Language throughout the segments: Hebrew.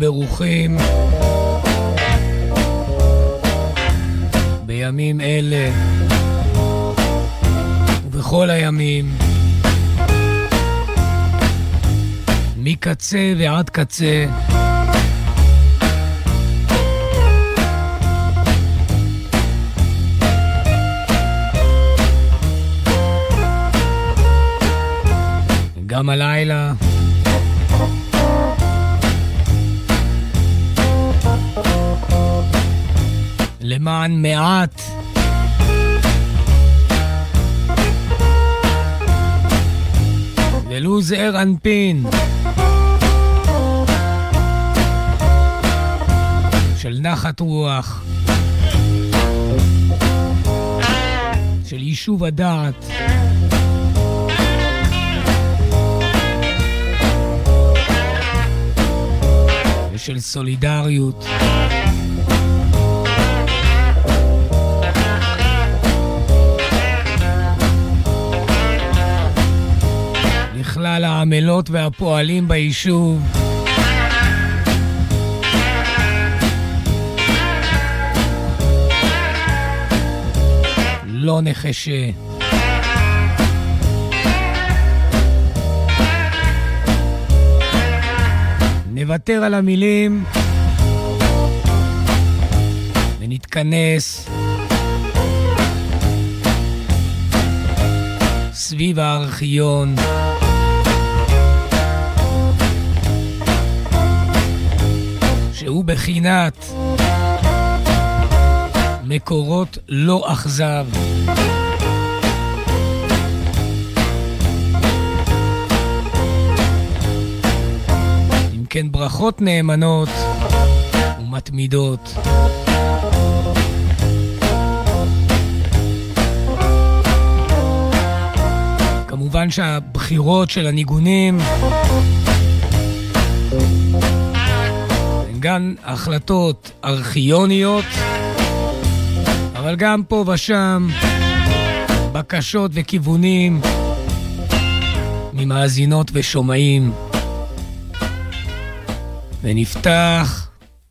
ברוכים. בימים אלה ובכל הימים, מקצה ועד קצה, גם הלילה. למען מעט ולו זעיר אנפין של נחת רוח, של יישוב הדעת. ושל סולידריות. לכלל העמלות והפועלים ביישוב. לא נחשה. נוותר על המילים ונתכנס סביב הארכיון. שהוא בחינת מקורות לא אכזב. אם כן, ברכות נאמנות ומתמידות. כמובן שהבחירות של הניגונים גם החלטות ארכיוניות, אבל גם פה ושם בקשות וכיוונים ממאזינות ושומעים. ונפתח,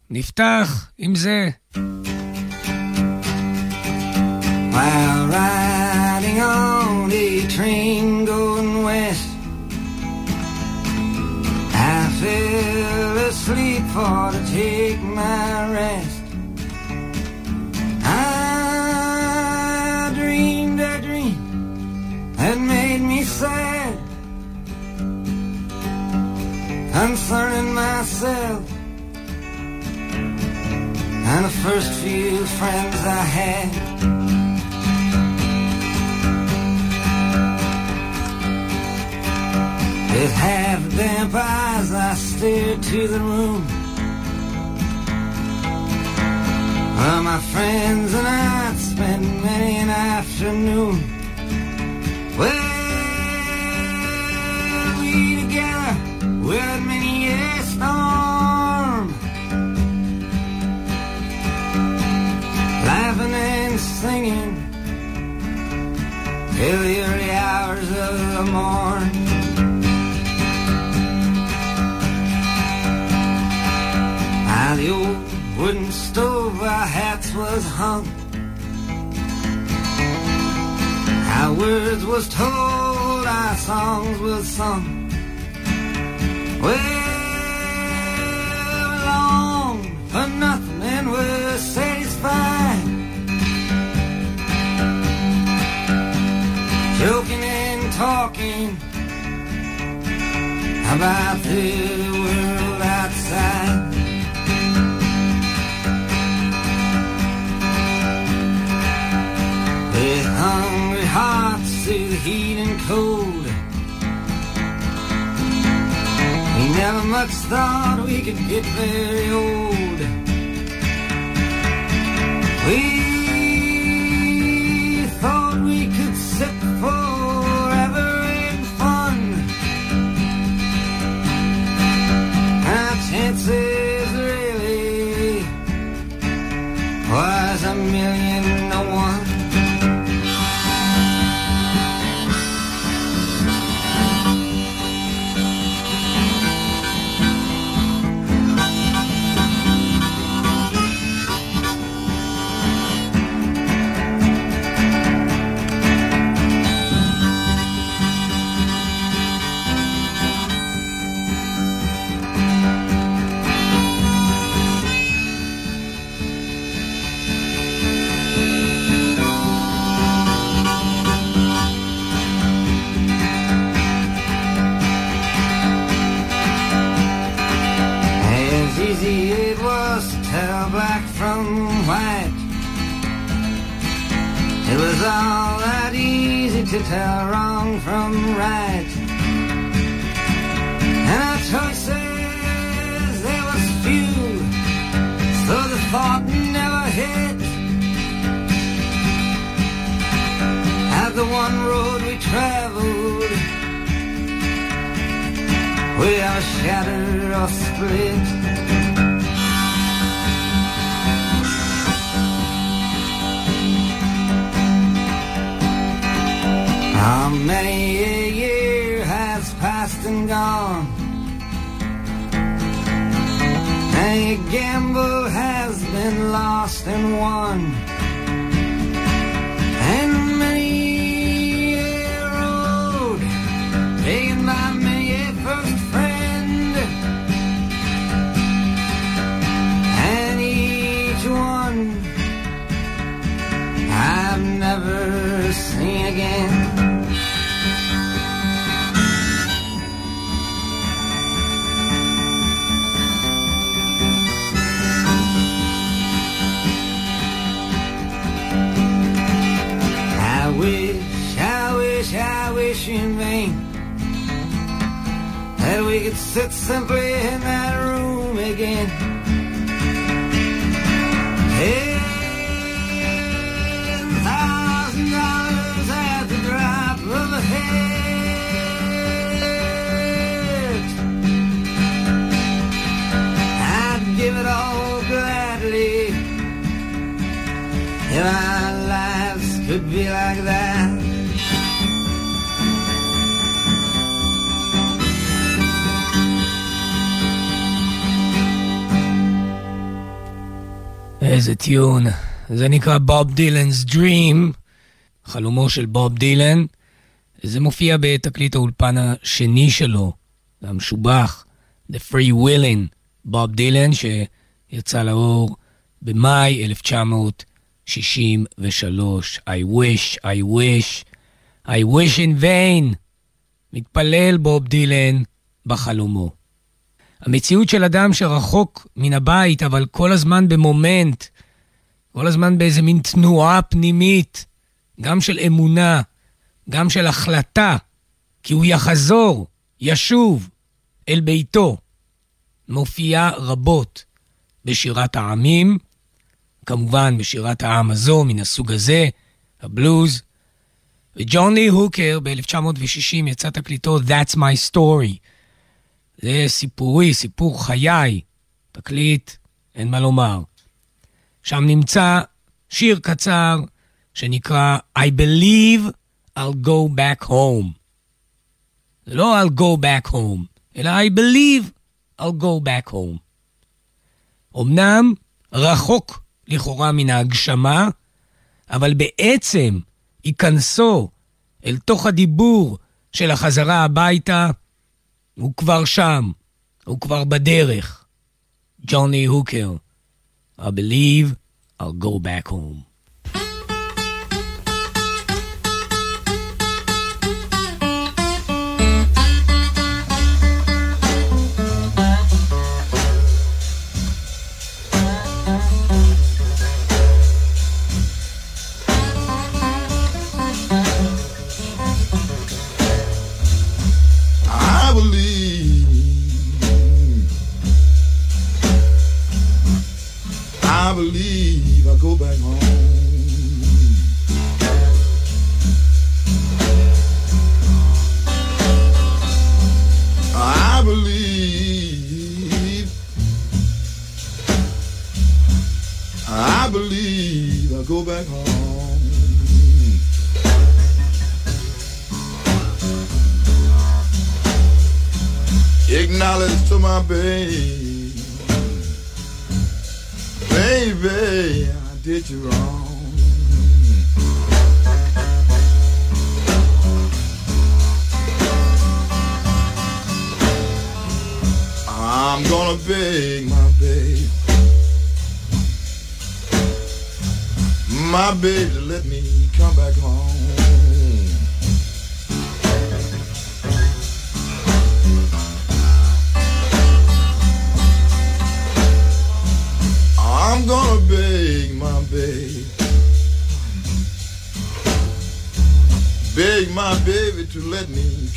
נפתח עם זה. While riding on a train fell asleep for to take my rest. I dreamed a dream that made me sad concerning myself and the first few friends I had. With half damp eyes, I stared to the room. Where my friends and I'd spent many an afternoon. Well, we together with many a storm. Laughing and singing till the early hours of the morn. By the old wooden stove our hats was hung. Our words was told, our songs was sung. Well, we longed for nothing and were satisfied. Joking and talking about the world outside. Through the heat and cold. We never much thought we could get very old. We thought we could sit forever in fun. Our chances again. I wish, I wish, I wish in vain that we could sit simply in that room again. Be like that. איזה טיון. זה נקרא בוב דילנ's Dream, חלומו של בוב דילן. זה מופיע בתקליט האולפן השני שלו, המשובח, The Free Willin' בוב דילן, שיצא לאור במאי 1963. I wish, I wish, I wish in vain. מתפלל בוב דילן בחלומו. המציאות של אדם שרחוק מן הבית, אבל כל הזמן במומנט, כל הזמן באיזה מין תנועה פנימית, גם של אמונה, גם של החלטה, כי הוא יחזור, ישוב, אל ביתו, מופיעה רבות בשירת העמים, כמובן בשירת העם הזו, מן הסוג הזה, הבלוז. וג'ון לי הוקר ב-1960 יצא תקליטו That's My Story. זה סיפורי, סיפור חיי, תקליט, אין מה לומר. שם נמצא שיר קצר שנקרא I Believe I'll Go Back Home. זה לא I'll go back home, אלא I believe I'll go back home. אמנם רחוק לכאורה מן ההגשמה, אבל בעצם היכנסו אל תוך הדיבור של החזרה הביתה, הוא כבר שם, הוא כבר בדרך. ג'וני הוקר, I believe I'll go back home. I believe I go back home. I believe. I believe I go back home. acknowledge to my baby, baby, I did you wrong. I'm gonna beg my baby, my baby let me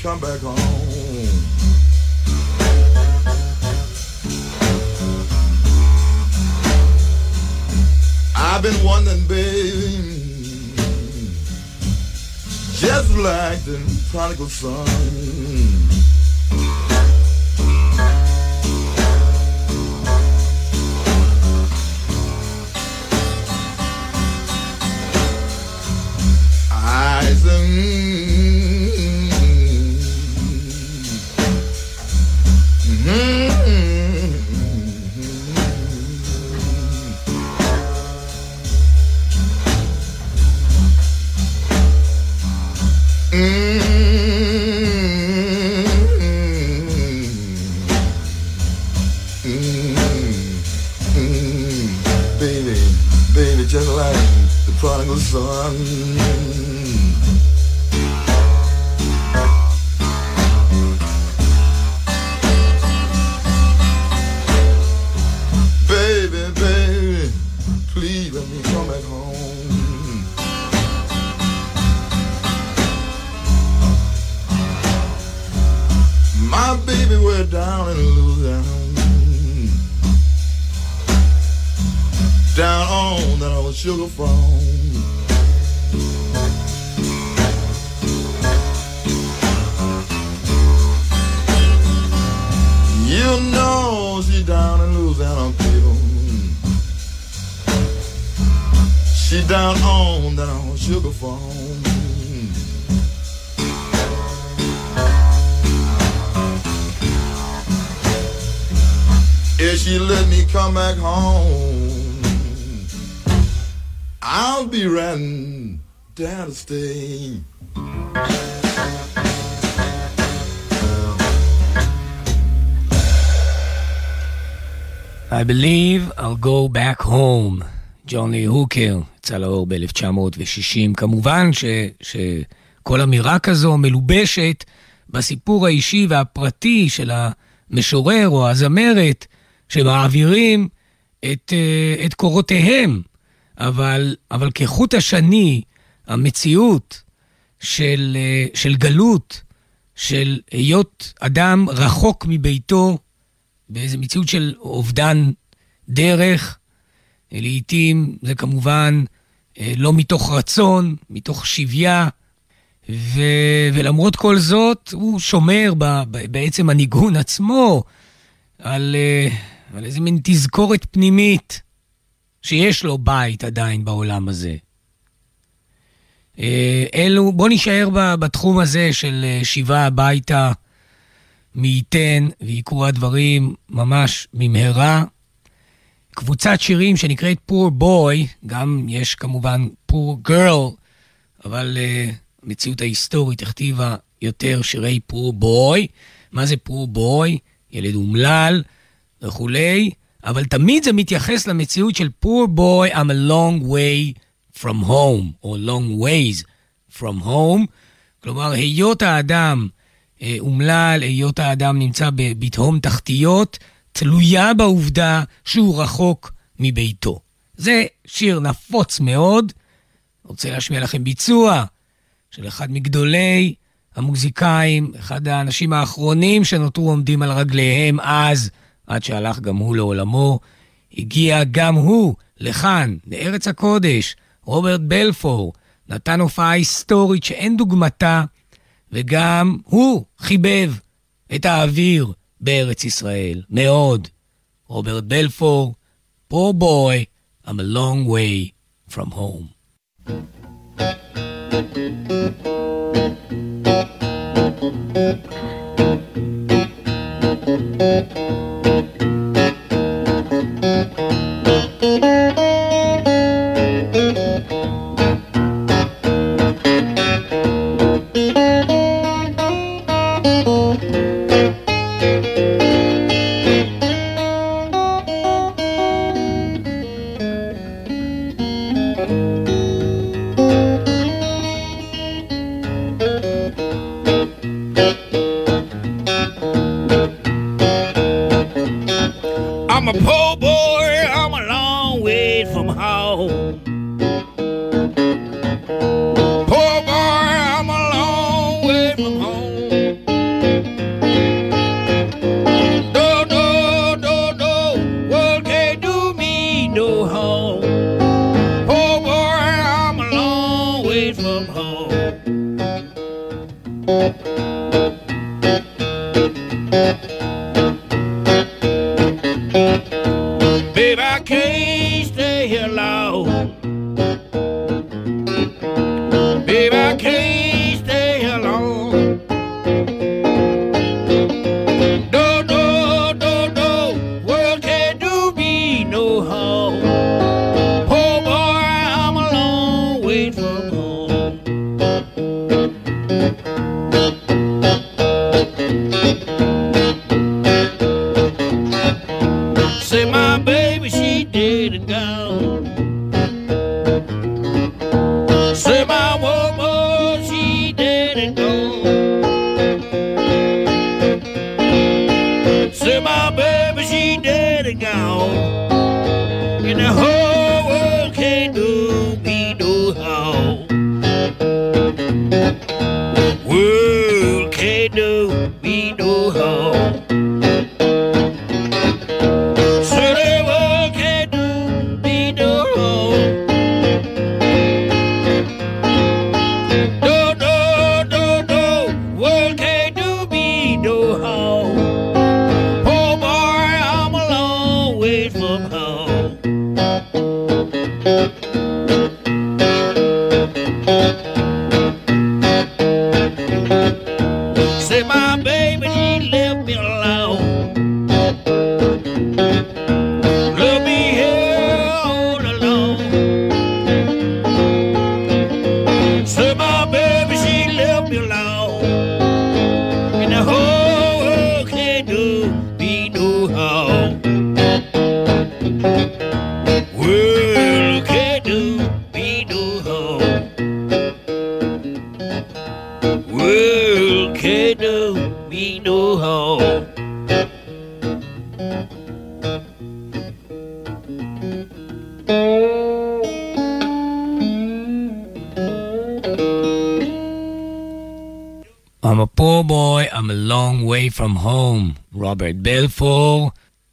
come back home. I've been wondering, baby, just like the prodigal son. Down on that old sugar farm. You know she down in Louisiana, people. She down on that old sugar farm. If she let me come back home, I'll be riding down to stay. I believe I'll go back home. ג'וני הוקר, יצא לאור ב-1960. כמובן ש, שכל אמירה כזו מלובשת בסיפור האישי והפרטי של המשורר או הזמרת שמעבירים את, אה, את קורותיהם. אבל, אבל כחוט השני, המציאות של, אה, של גלות, של היות אדם רחוק מביתו, באיזו מציאות של אובדן דרך, לעתים זה כמובן אה, לא מתוך רצון, מתוך שבייה, ו... ולמרות כל זאת, הוא שומר ב... בעצם הניגון עצמו על, אה, על איזה מין תזכורת פנימית שיש לו בית עדיין בעולם הזה. אה, אלו, בוא נשאר בתחום הזה של שיבה הביתה, מי ייתן ויקרו הדברים ממש במהרה. קבוצת שירים שנקראת פור בוי, גם יש כמובן פור גרל, אבל uh, המציאות ההיסטורית הכתיבה יותר שירי פור בוי. מה זה פור בוי? ילד אומלל וכולי, אבל תמיד זה מתייחס למציאות של פור בוי, I'm a long way from home, או long ways from home. כלומר, היות האדם אה, אומלל, היות האדם נמצא בתהום תחתיות, תלויה בעובדה שהוא רחוק מביתו. זה שיר נפוץ מאוד. רוצה להשמיע לכם ביצוע של אחד מגדולי המוזיקאים, אחד האנשים האחרונים שנותרו עומדים על רגליהם אז, עד שהלך גם הוא לעולמו. הגיע גם הוא לכאן, לארץ הקודש, רוברט בלפור, נתן הופעה היסטורית שאין דוגמתה, וגם הוא חיבב את האוויר בארץ ישראל, מאוד. רוברט בלפור, poor boy, I'm a long way from home.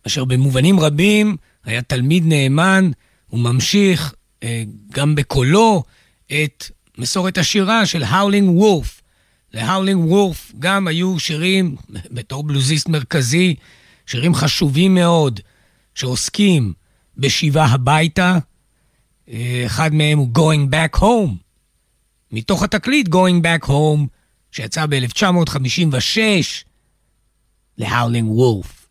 אשר במובנים רבים היה תלמיד נאמן וממשיך אה, גם בקולו את מסורת השירה של האולינג וורף. להאולינג וורף גם היו שירים, בתור בלוזיסט מרכזי, שירים חשובים מאוד, שעוסקים בשיבה הביתה. אה, אחד מהם הוא Going Back Home. מתוך התקליט Going Back Home, שיצא ב-1956, להאולינג וורף.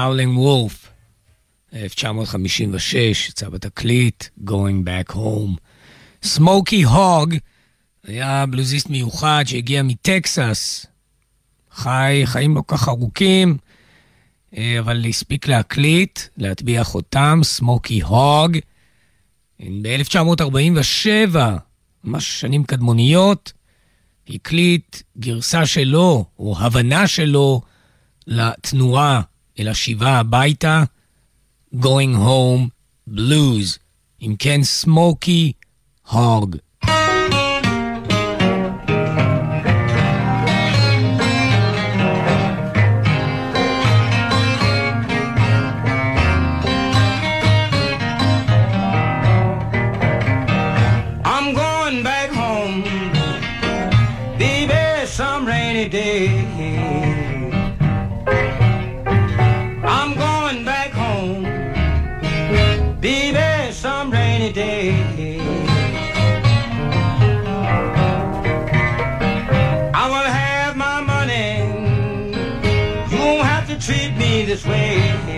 Howling Wolf, 1956, יצא בתקליט, Going Back Home. סמוקי הוג היה בלוזיסט מיוחד שהגיע מטקסס. חי חיים לא כך ארוכים, אה, אבל הספיק להקליט, להטביע חותם, סמוקי הוג. ב-1947, ממש שנים קדמוניות, הקליט גרסה שלו, או הבנה שלו, לתנועה אל השיבה הביתה, Going Home Blues, אם כן סמוקי הוג. I'm going back home, baby, some rainy day. Day. I will have my money, you won't have to treat me this way.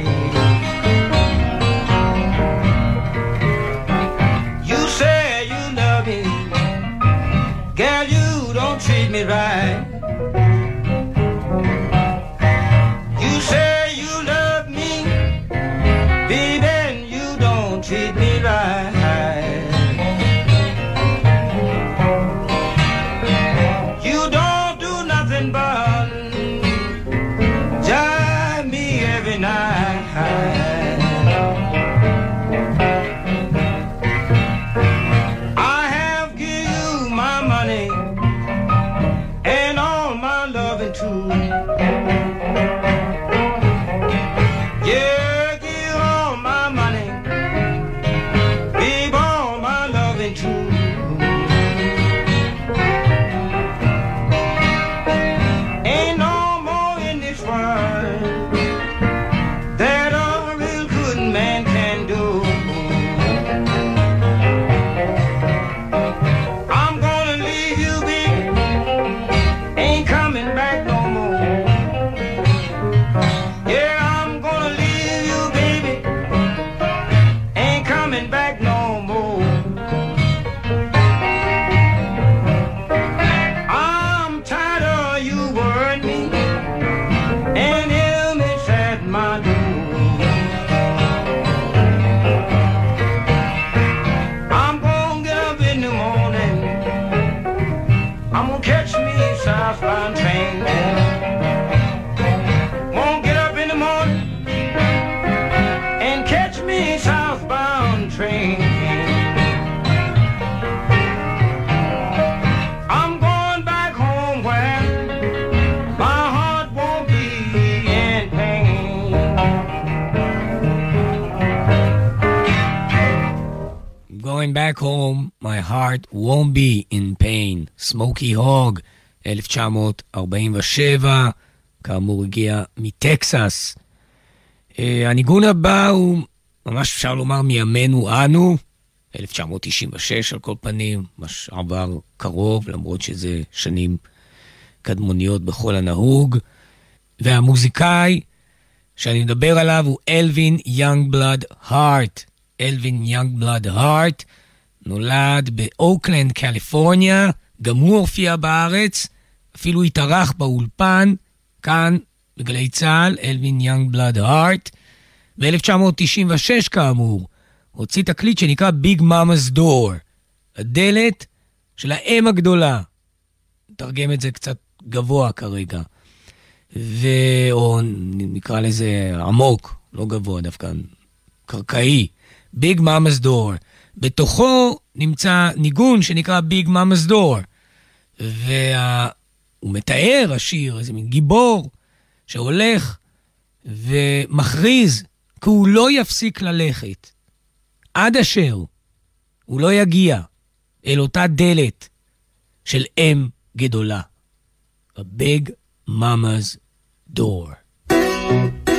Going back home, my heart won't be in pain. סמוקי הוג, 1947, כאמור הגיע מטקסס. אה, הניגון הבא הוא, ממש אפשר לומר, מימינו אנו, 1996 על כל פנים, ממש עבר קרוב, למרות שזה שנים קדמוניות בכל הנהוג. והמוזיקאי שאני מדבר עליו הוא אלווין יאנגבלד הארט. אלווין יאנגבלד הארט נולד באוקלנד, קליפורניה, גם הוא הופיע בארץ, אפילו התארח באולפן, כאן בגלי צה"ל, אלווין יאנגבלד הארט. ב-1996 כאמור, הוציא תקליט שנקרא Big Mama's Door, הדלת של האם הגדולה. נתרגם את זה קצת גבוה כרגע. ו... או נקרא לזה עמוק, לא גבוה דווקא, קרקעי. ביג ממא's דור. בתוכו נמצא ניגון שנקרא ביג ממא's דור. והוא מתאר, השיר, איזה מין גיבור שהולך ומכריז כי הוא לא יפסיק ללכת עד אשר הוא לא יגיע אל אותה דלת של אם גדולה. A big mama's door. Going down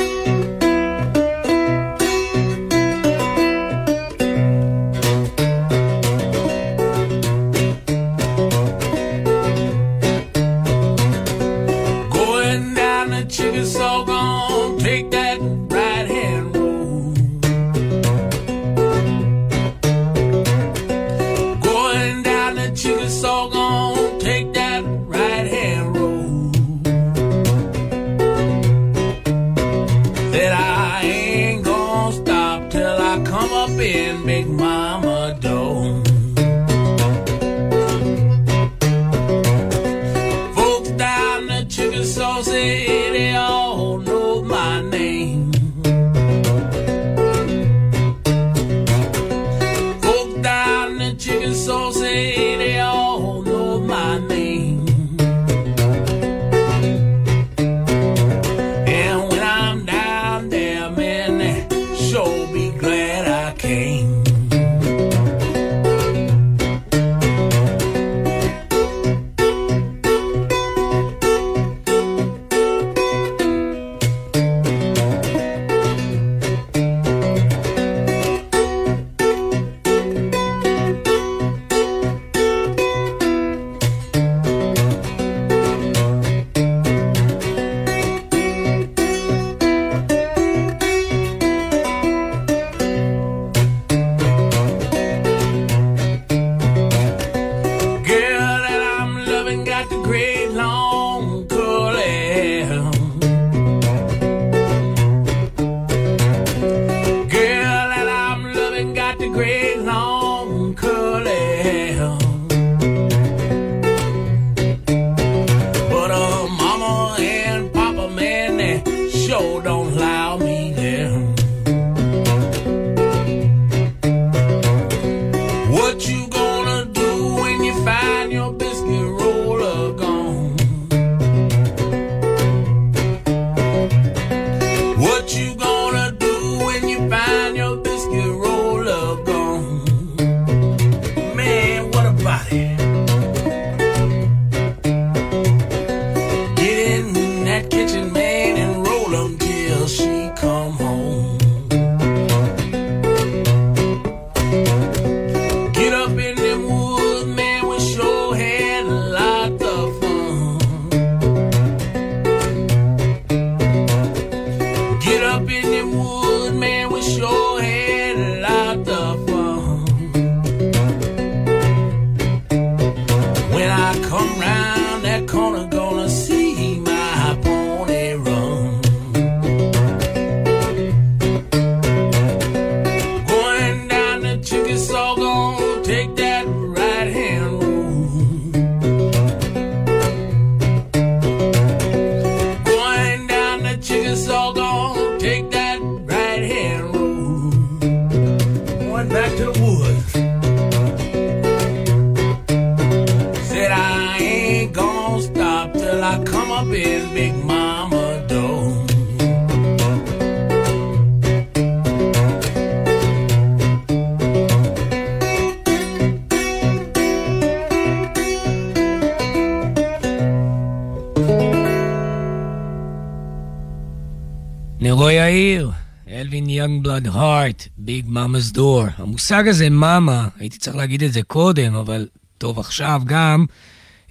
הארט, ביג ממא's דור. המושג הזה, מאמה, הייתי צריך להגיד את זה קודם, אבל טוב עכשיו גם,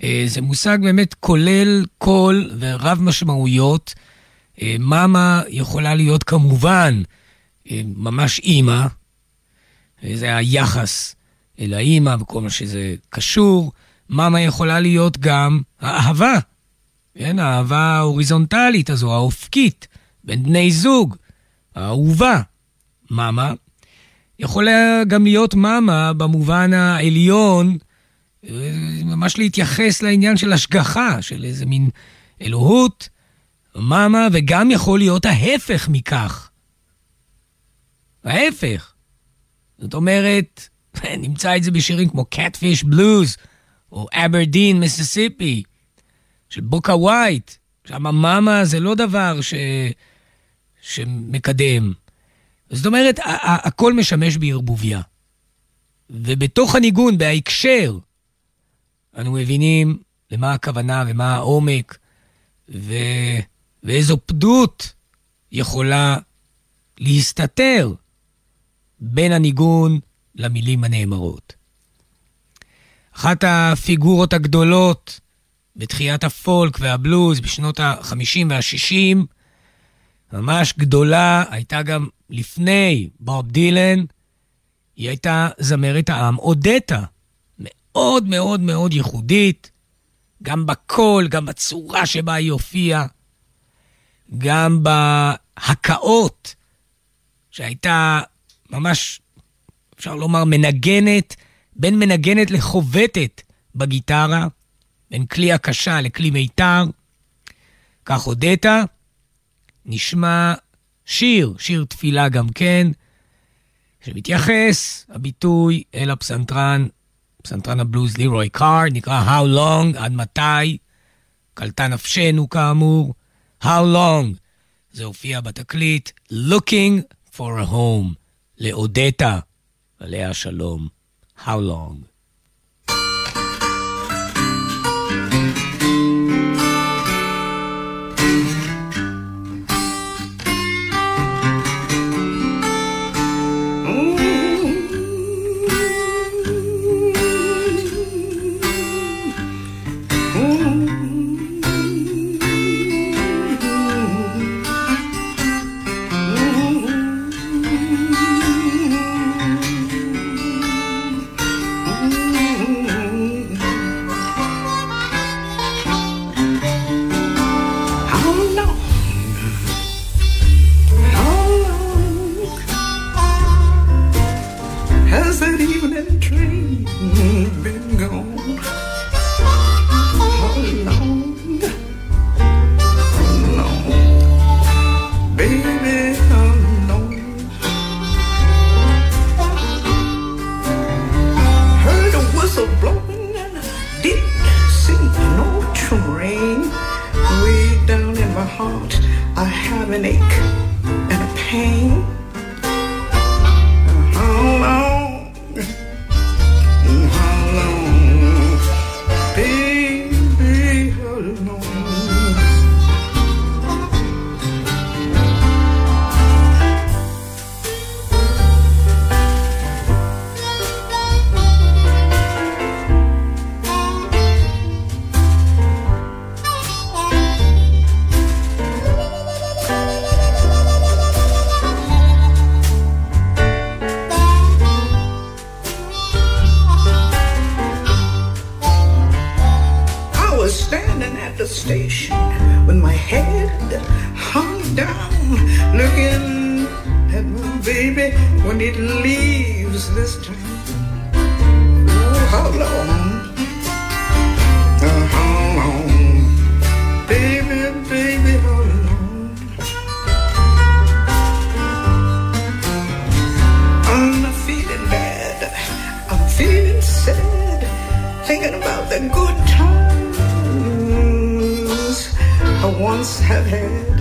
אה, זה מושג באמת כולל קול ורב משמעויות. אה, מאמה יכולה להיות כמובן אה, ממש אימא, אה, זה היחס אל האימא וכל מה שזה קשור. מאמה יכולה להיות גם האהבה, כן, האהבה ההוריזונטלית הזו, האופקית, בין בני זוג, האהובה, מאמה. יכולה גם להיות מאמה במובן העליון, אה, ממש להתייחס לעניין של השגחה, של איזה מין אלוהות, מאמה, וגם יכול להיות ההפך מכך. ההפך. זאת אומרת, נמצא את זה בשירים כמו Catfish Blues, או אברדין, מיסיסיפי, של בוקה ווייט. שם מאמה זה לא דבר ש... שמקדם. זאת אומרת, הכל משמש בערבוביה. ובתוך הניגון, בהקשר, אנו מבינים למה הכוונה ומה העומק, ו... ואיזו פדות יכולה להסתתר בין הניגון למילים הנאמרות. אחת הפיגורות הגדולות בתחיית הפולק והבלוז בשנות ה-50 וה-60, ממש גדולה, הייתה גם לפני בוב דילן, היא הייתה זמרת העם אודטה, מאוד מאוד מאוד ייחודית, גם בקול, גם בצורה שבה היא הופיעה, גם בהקאות, שהייתה ממש, אפשר לומר, מנגנת, בין מנגנת לחובטת בגיטרה, בין כלי הקשה לכלי מיתר. כך הודית, נשמע שיר, שיר תפילה גם כן, שמתייחס הביטוי אל הפסנתרן פסנתרן הבלוז לירוי קאר, נקרא How Long, עד מתי, קלטה נפשנו כאמור, How Long, זה הופיע בתקליט Looking for a Home, לאודטה, עליה השלום, How Long. Thinking about the good times I once have had.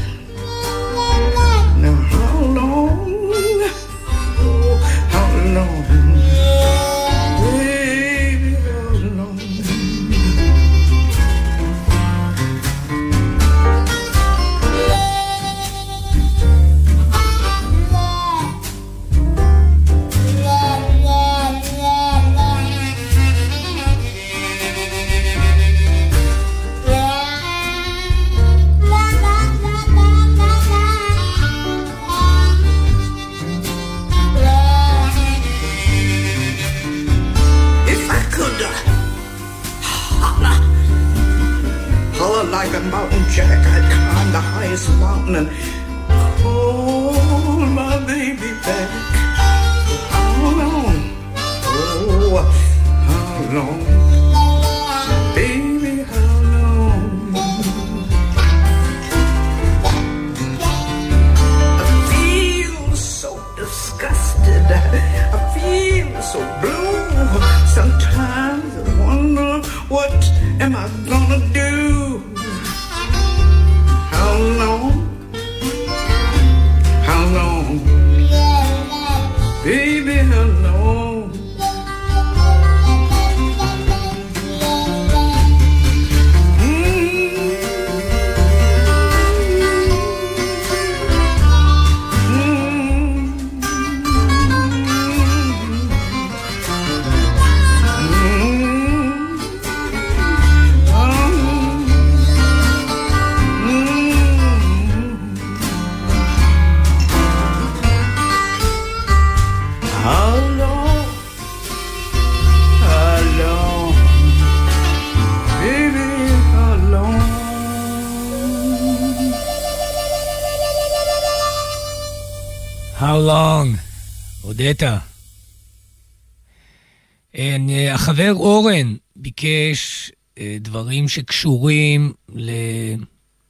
אין, אה, החבר אורן ביקש אה, דברים שקשורים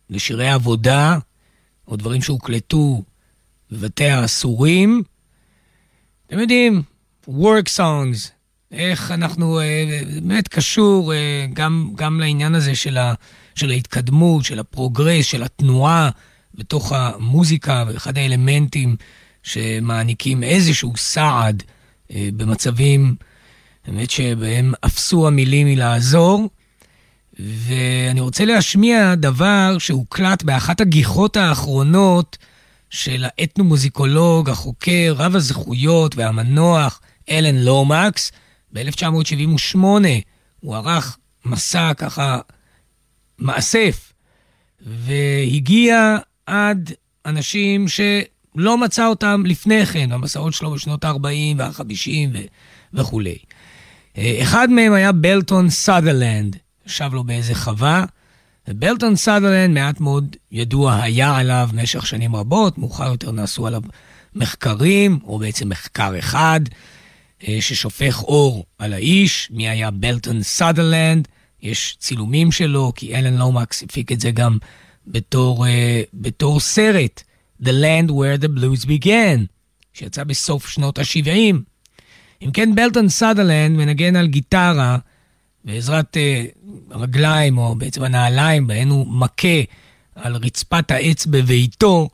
לשירי עבודה, או דברים שהוקלטו בבתי האסורים. אתם יודעים, work songs, איך אנחנו, אה, באמת קשור גם, גם לעניין הזה של, ה, של ההתקדמות, של הפרוגרס, של התנועה בתוך המוזיקה, ואחד האלמנטים שמעניקים איזשהו סעד אה, במצבים, באמת שבהם אפסו המילים מלעזור. ואני רוצה להשמיע דבר שהוקלט באחת הגיחות האחרונות של האתנומוזיקולוג, החוקר, רב הזכויות והמנוח אלן לומקס, ב-1978. הוא ערך מסע ככה מאסף, והגיע עד אנשים שלא מצא אותם לפני כן, במסעות שלו בשנות ה-40 וה-50 וכולי. אחד מהם היה בלטון סאדרלנד, ישב לו באיזה חווה, ובלטון סאדרלנד מעט מאוד ידוע היה עליו במשך שנים רבות, מאוחר יותר נעשו עליו מחקרים, או בעצם מחקר אחד, אה, ששופך אור על האיש, מי היה בלטון סאדרלנד, יש צילומים שלו, כי אלן לומקס הפיק את זה גם בתור, uh, בתור סרט, The Land Where the Blues Began, שיצא בסוף שנות ה-70. אם כן, בלטון סאדרלנד מנגן על גיטרה בעזרת uh, רגליים, או בעצם הנעליים, בהן הוא מכה על רצפת העץ בביתו,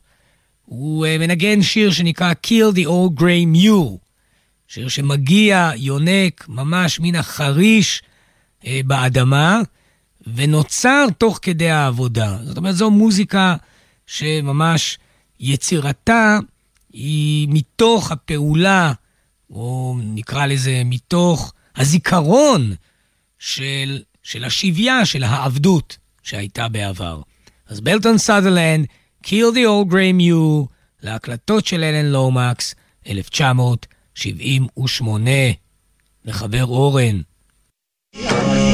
הוא uh, מנגן שיר שנקרא Kill the Old Grey Mule, שיר שמגיע, יונק, ממש מן החריש uh, באדמה, ונוצר תוך כדי העבודה. זאת אומרת, זו מוזיקה שממש יצירתה היא מתוך הפעולה, או נקרא לזה מתוך הזיכרון של, של השביה, של העבדות שהייתה בעבר. אז בלטון סאדרלנד, Kill the Old Grey Mule, להקלטות של אלן לומקס, 1978. לחבר אורן. Got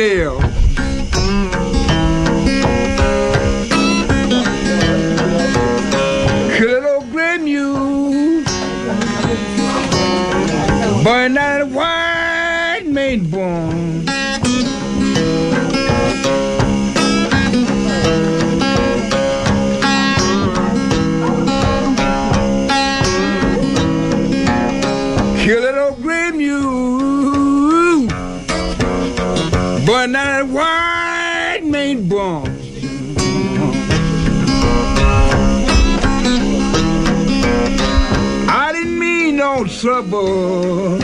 Nail. Trouble.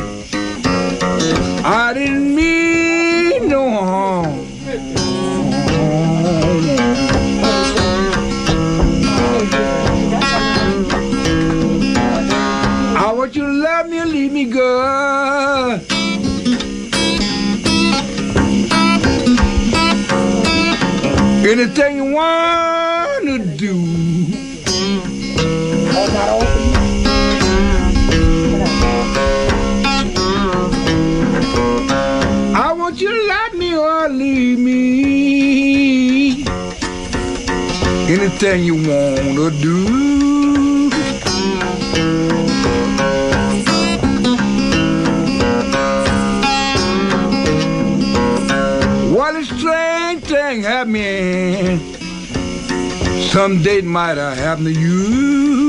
I didn't mean no harm. I want you to love me and leave me good. Anything you want Anything you want to do. What a strange thing happened. Someday it might have happened to you.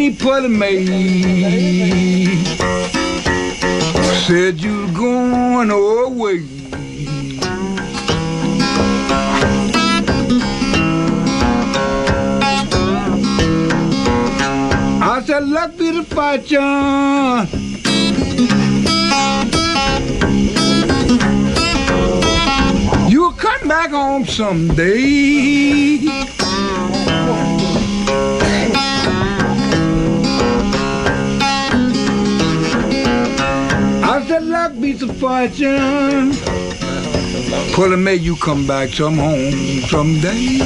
Me maid. Said you were going away. I said, luck be the fortune. You'll come back home someday. I said, luck be the fortune. Pull may you come back some home someday.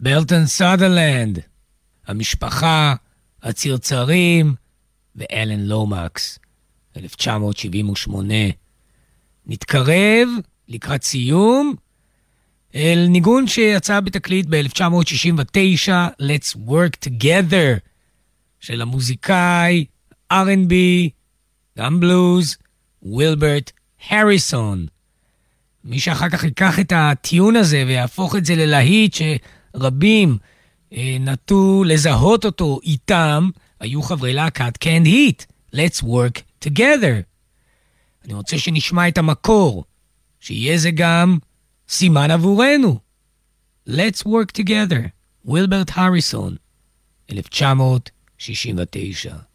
ברטון סאדרלנד, המשפחה, הצרצרים ואלן לומקס, 1978. נתקרב לקראת סיום אל ניגון שיצא בתקליט ב-1969, Let's Work Together, של המוזיקאי R&B, גם בלוז, וילברט הריסון. מי שאחר כך ייקח את הטיון הזה ויהפוך את זה ללהיט שרבים אה, נטו לזהות אותו איתם, היו חברי להקת קנד היט, Let's Work Together. אני רוצה שנשמע את המקור, שיהיה זה גם סימן עבורנו. Let's Work Together, וילברט הריסון, 1969.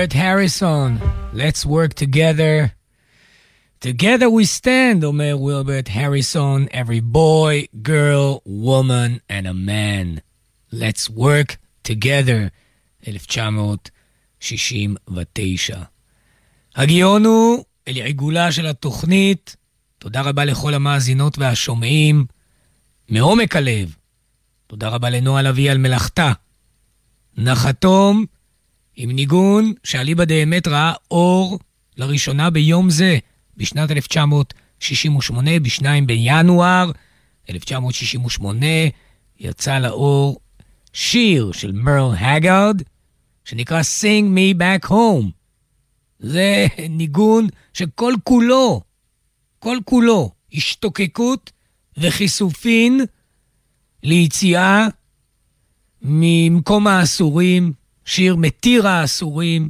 ווילברט הריסון, Let's work together. Together we stand, אומר ווילברט הריסון, every boy, girl, woman and a man. Let's work together, 1969. הגיון הוא אל עיגולה של התוכנית. תודה רבה לכל המאזינות והשומעים. מעומק הלב, תודה רבה לנועה לביא על מלאכתה. נחתום עם ניגון שאליבא דאמת ראה אור לראשונה ביום זה, בשנת 1968, ב-2 בינואר 1968, יצא לאור שיר של מרל הגארד, שנקרא Sing Me Back Home. זה ניגון שכל כולו, כל כולו, השתוקקות וחיסופין ליציאה ממקום האסורים, שיר מתיר האסורים,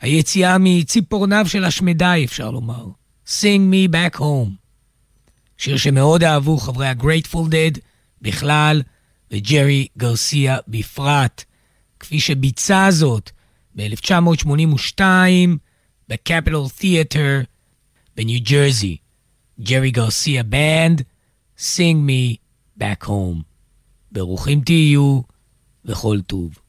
היציאה מציפורניו של השמדי, אפשר לומר. Sing me back home. שיר שמאוד אהבו חברי ה-Grateful Dead בכלל, וג'רי גרסיה בפרט, כפי שביצע זאת ב-1982 בקפיטול תיאטר בניו ג'רזי. ג'רי גרסיה בנד, Sing me back home. ברוכים תהיו וכל טוב.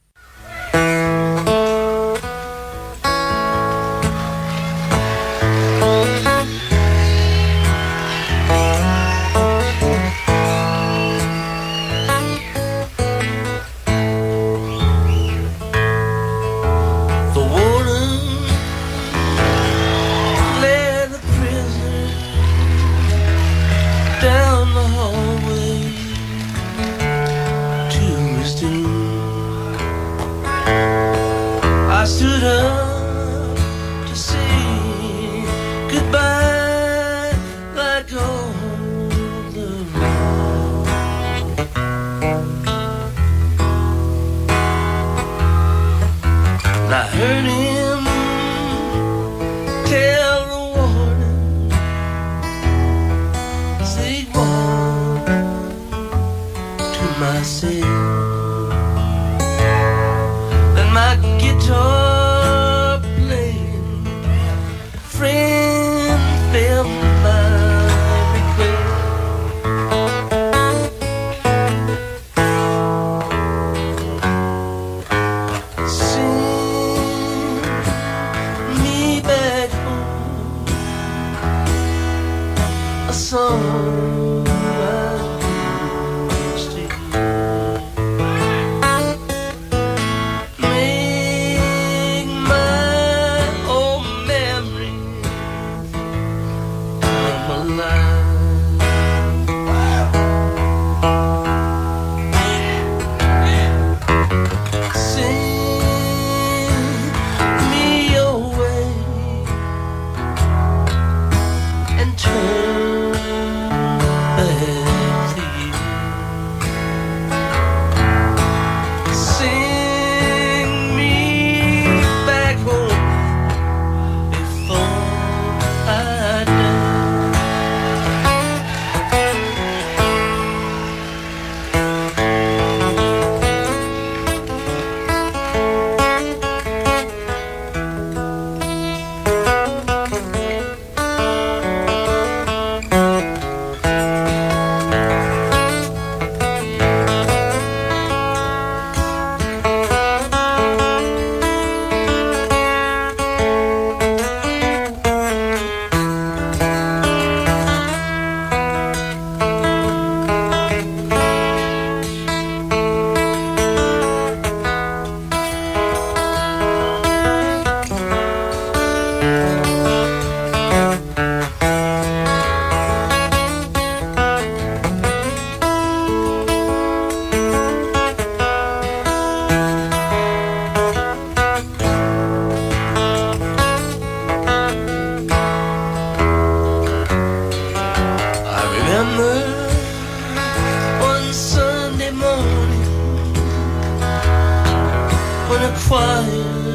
fire.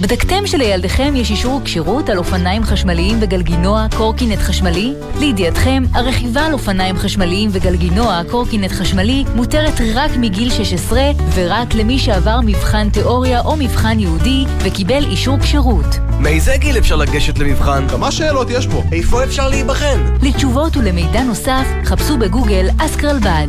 בדקתם שלילדיכם יש אישור כשירות על אופניים חשמליים וגלגינוע קורקינט חשמלי? לידיעתכם, הרכיבה על אופניים חשמליים וגלגינוע קורקינט חשמלי מותרת רק מגיל 16 ורק למי שעבר מבחן תיאוריה או מבחן ייעודי וקיבל אישור כשירות. מאיזה גיל אפשר לגשת למבחן? כמה שאלות יש פה. איפה אפשר להיבחן? לתשובות ולמידע נוסף, חפשו בגוגל אסקרלבד.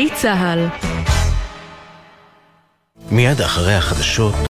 גלי צה"ל. מיד אחרי החדשות